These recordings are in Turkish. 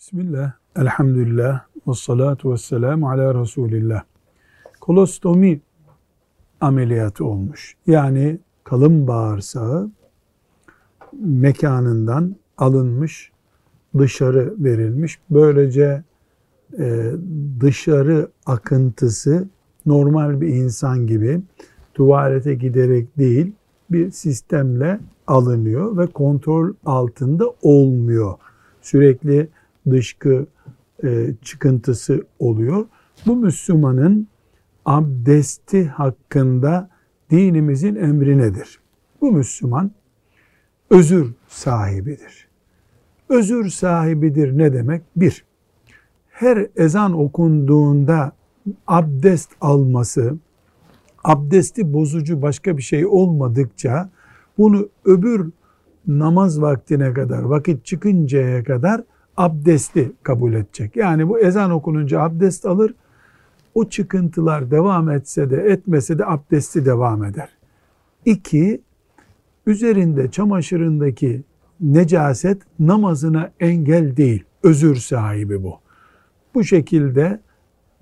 Bismillah, elhamdülillah, ve salatu ve selamu ala Resulillah. Kolostomi ameliyatı olmuş. Yani kalın bağırsağı mekanından alınmış, dışarı verilmiş. Böylece e, dışarı akıntısı normal bir insan gibi tuvalete giderek değil bir sistemle alınıyor ve kontrol altında olmuyor. Sürekli dışkı e, çıkıntısı oluyor. Bu Müslümanın abdesti hakkında dinimizin emri nedir? Bu Müslüman özür sahibidir. Özür sahibidir ne demek? Bir, her ezan okunduğunda abdest alması, abdesti bozucu başka bir şey olmadıkça bunu öbür namaz vaktine kadar, vakit çıkıncaya kadar abdesti kabul edecek. Yani bu ezan okununca abdest alır, o çıkıntılar devam etse de etmese de abdesti devam eder. İki, üzerinde çamaşırındaki necaset namazına engel değil, özür sahibi bu. Bu şekilde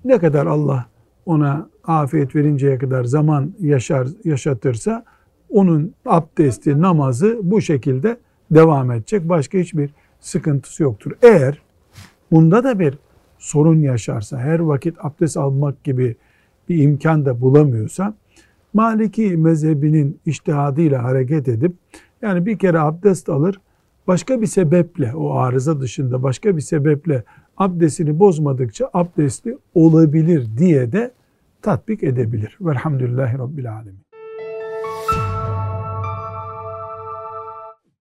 ne kadar Allah ona afiyet verinceye kadar zaman yaşar yaşatırsa onun abdesti, namazı bu şekilde devam edecek. Başka hiçbir sıkıntısı yoktur. Eğer bunda da bir sorun yaşarsa, her vakit abdest almak gibi bir imkan da bulamıyorsa, Maliki mezhebinin iştihadıyla hareket edip, yani bir kere abdest alır, başka bir sebeple, o arıza dışında başka bir sebeple abdestini bozmadıkça abdestli olabilir diye de tatbik edebilir. Velhamdülillahi Rabbil Alemin.